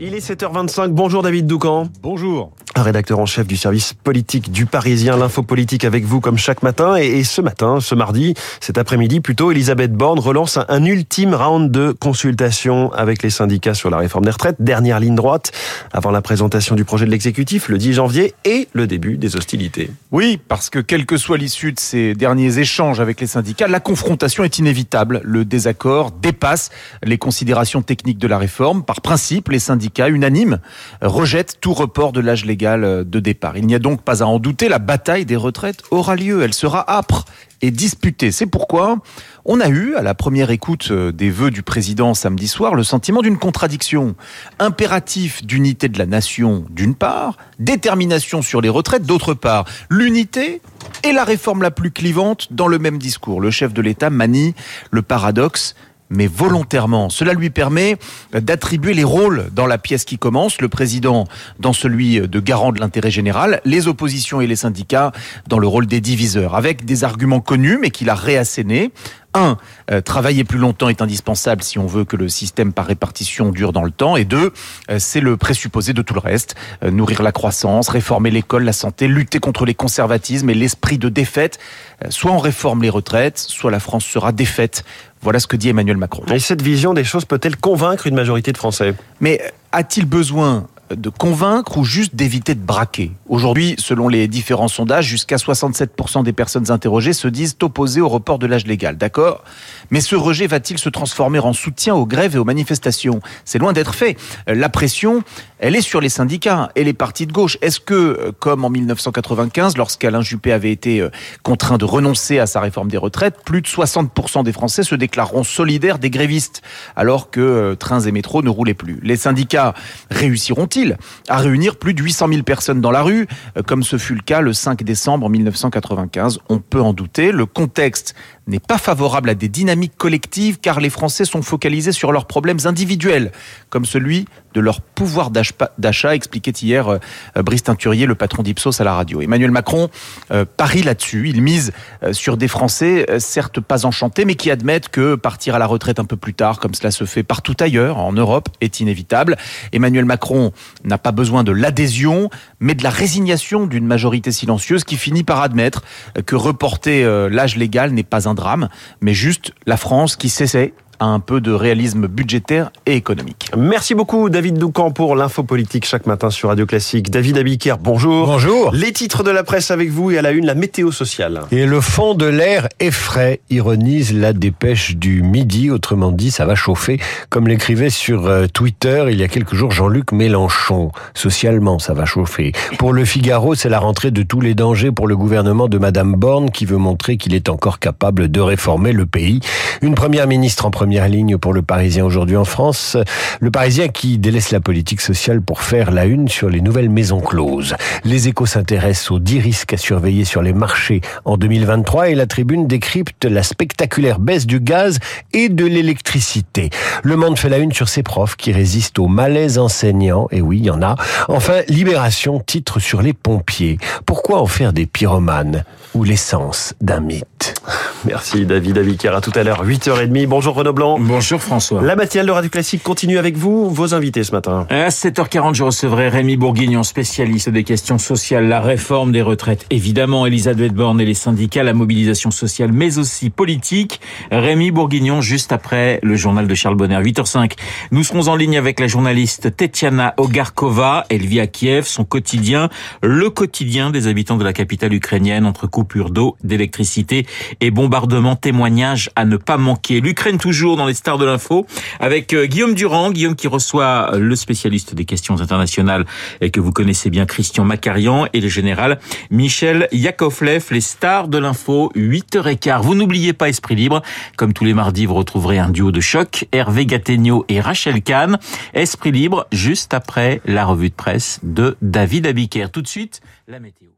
Il est 7h25. Bonjour David Doucan. Bonjour. Rédacteur en chef du service politique du Parisien, l'info politique avec vous comme chaque matin. Et, ce matin, ce mardi, cet après-midi plutôt, Elisabeth Borne relance un, ultime round de consultation avec les syndicats sur la réforme des retraites. Dernière ligne droite avant la présentation du projet de l'exécutif le 10 janvier et le début des hostilités. Oui, parce que quelle que soit l'issue de ces derniers échanges avec les syndicats, la confrontation est inévitable. Le désaccord dépasse les considérations techniques de la réforme. Par principe, les syndicats unanimes rejettent tout report de l'âge légal départ. Il n'y a donc pas à en douter, la bataille des retraites aura lieu. Elle sera âpre et disputée. C'est pourquoi on a eu, à la première écoute des vœux du président samedi soir, le sentiment d'une contradiction. Impératif d'unité de la nation, d'une part, détermination sur les retraites, d'autre part. L'unité et la réforme la plus clivante dans le même discours. Le chef de l'État manie le paradoxe mais volontairement. Cela lui permet d'attribuer les rôles dans la pièce qui commence, le président dans celui de garant de l'intérêt général, les oppositions et les syndicats dans le rôle des diviseurs, avec des arguments connus mais qu'il a réassénés. Un, euh, travailler plus longtemps est indispensable si on veut que le système par répartition dure dans le temps. Et deux, euh, c'est le présupposé de tout le reste. Euh, nourrir la croissance, réformer l'école, la santé, lutter contre les conservatismes et l'esprit de défaite. soit on réforme les retraites, soit la France sera défaite. Voilà ce que dit Emmanuel Macron. Et cette vision des choses peut-elle convaincre une majorité de Français? Mais a-t-il besoin de convaincre ou juste d'éviter de braquer? Aujourd'hui, selon les différents sondages, jusqu'à 67% des personnes interrogées se disent opposées au report de l'âge légal. D'accord? Mais ce rejet va-t-il se transformer en soutien aux grèves et aux manifestations? C'est loin d'être fait. La pression, elle est sur les syndicats et les partis de gauche. Est-ce que, comme en 1995, lorsqu'Alain Juppé avait été euh, contraint de renoncer à sa réforme des retraites, plus de 60% des Français se déclareront solidaires des grévistes, alors que euh, trains et métros ne roulaient plus Les syndicats réussiront-ils à réunir plus de 800 000 personnes dans la rue, euh, comme ce fut le cas le 5 décembre 1995 On peut en douter. Le contexte n'est pas favorable à des dynamiques collectives car les Français sont focalisés sur leurs problèmes individuels, comme celui de leur pouvoir d'achat, expliquait hier euh, Brice Teinturier, le patron d'Ipsos à la radio. Emmanuel Macron euh, parie là-dessus. Il mise euh, sur des Français, certes pas enchantés, mais qui admettent que partir à la retraite un peu plus tard, comme cela se fait partout ailleurs, en Europe, est inévitable. Emmanuel Macron n'a pas besoin de l'adhésion, mais de la résignation d'une majorité silencieuse qui finit par admettre que reporter l'âge légal n'est pas un drame, mais juste la France qui s'essaie à un peu de réalisme budgétaire et économique. Merci beaucoup David Doucan pour l'info politique chaque matin sur Radio Classique. David Abiker, bonjour. Bonjour. Les titres de la presse avec vous et à la une la météo sociale. Et le fond de l'air effraie, ironise la dépêche du midi, autrement dit ça va chauffer, comme l'écrivait sur euh, Twitter il y a quelques jours Jean-Luc Mélenchon. Socialement ça va chauffer. Pour le Figaro c'est la rentrée de tous les dangers pour le gouvernement de Madame Borne qui veut montrer qu'il est encore capable de réformer le pays. Une première ministre en première ligne pour le Parisien aujourd'hui en France. Le Parisien qui délaisse la politique sociale pour faire la une sur les nouvelles maisons closes. Les échos s'intéressent aux 10 risques à surveiller sur les marchés en 2023 et la tribune décrypte la spectaculaire baisse du gaz et de l'électricité. Le Monde fait la une sur ses profs qui résistent au malaise enseignant. Et oui, il y en a. Enfin, Libération titre sur les pompiers. Pourquoi en faire des pyromanes ou l'essence d'un mythe? Merci David Avicaire. À tout à l'heure, 8h30. Bonjour Renaud Blanc. Bonjour François. La matinale de Radio Classique continue avec vous, vos invités ce matin. À 7h40, je recevrai Rémi Bourguignon, spécialiste des questions sociales, la réforme des retraites. Évidemment, Elisabeth Borne et les syndicats, la mobilisation sociale, mais aussi politique. Rémi Bourguignon, juste après le journal de Charles Bonner, 8h05. Nous serons en ligne avec la journaliste Tetiana Ogarkova. Elle vit à Kiev, son quotidien, le quotidien des habitants de la capitale ukrainienne entre coupures d'eau, d'électricité et bombardements, témoignages à ne pas manquer. L'Ukraine toujours dans les stars de l'info avec euh, Guillaume Durand, Guillaume qui reçoit euh, le spécialiste des questions internationales et que vous connaissez bien, Christian Macarian et le général Michel Yakovlev, les stars de l'info, 8h15. Vous n'oubliez pas Esprit Libre. Comme tous les mardis, vous retrouverez un duo de choc, Hervé Gattegno et Rachel Kahn. Esprit Libre, juste après la revue de presse de David Abiker. Tout de suite, la météo.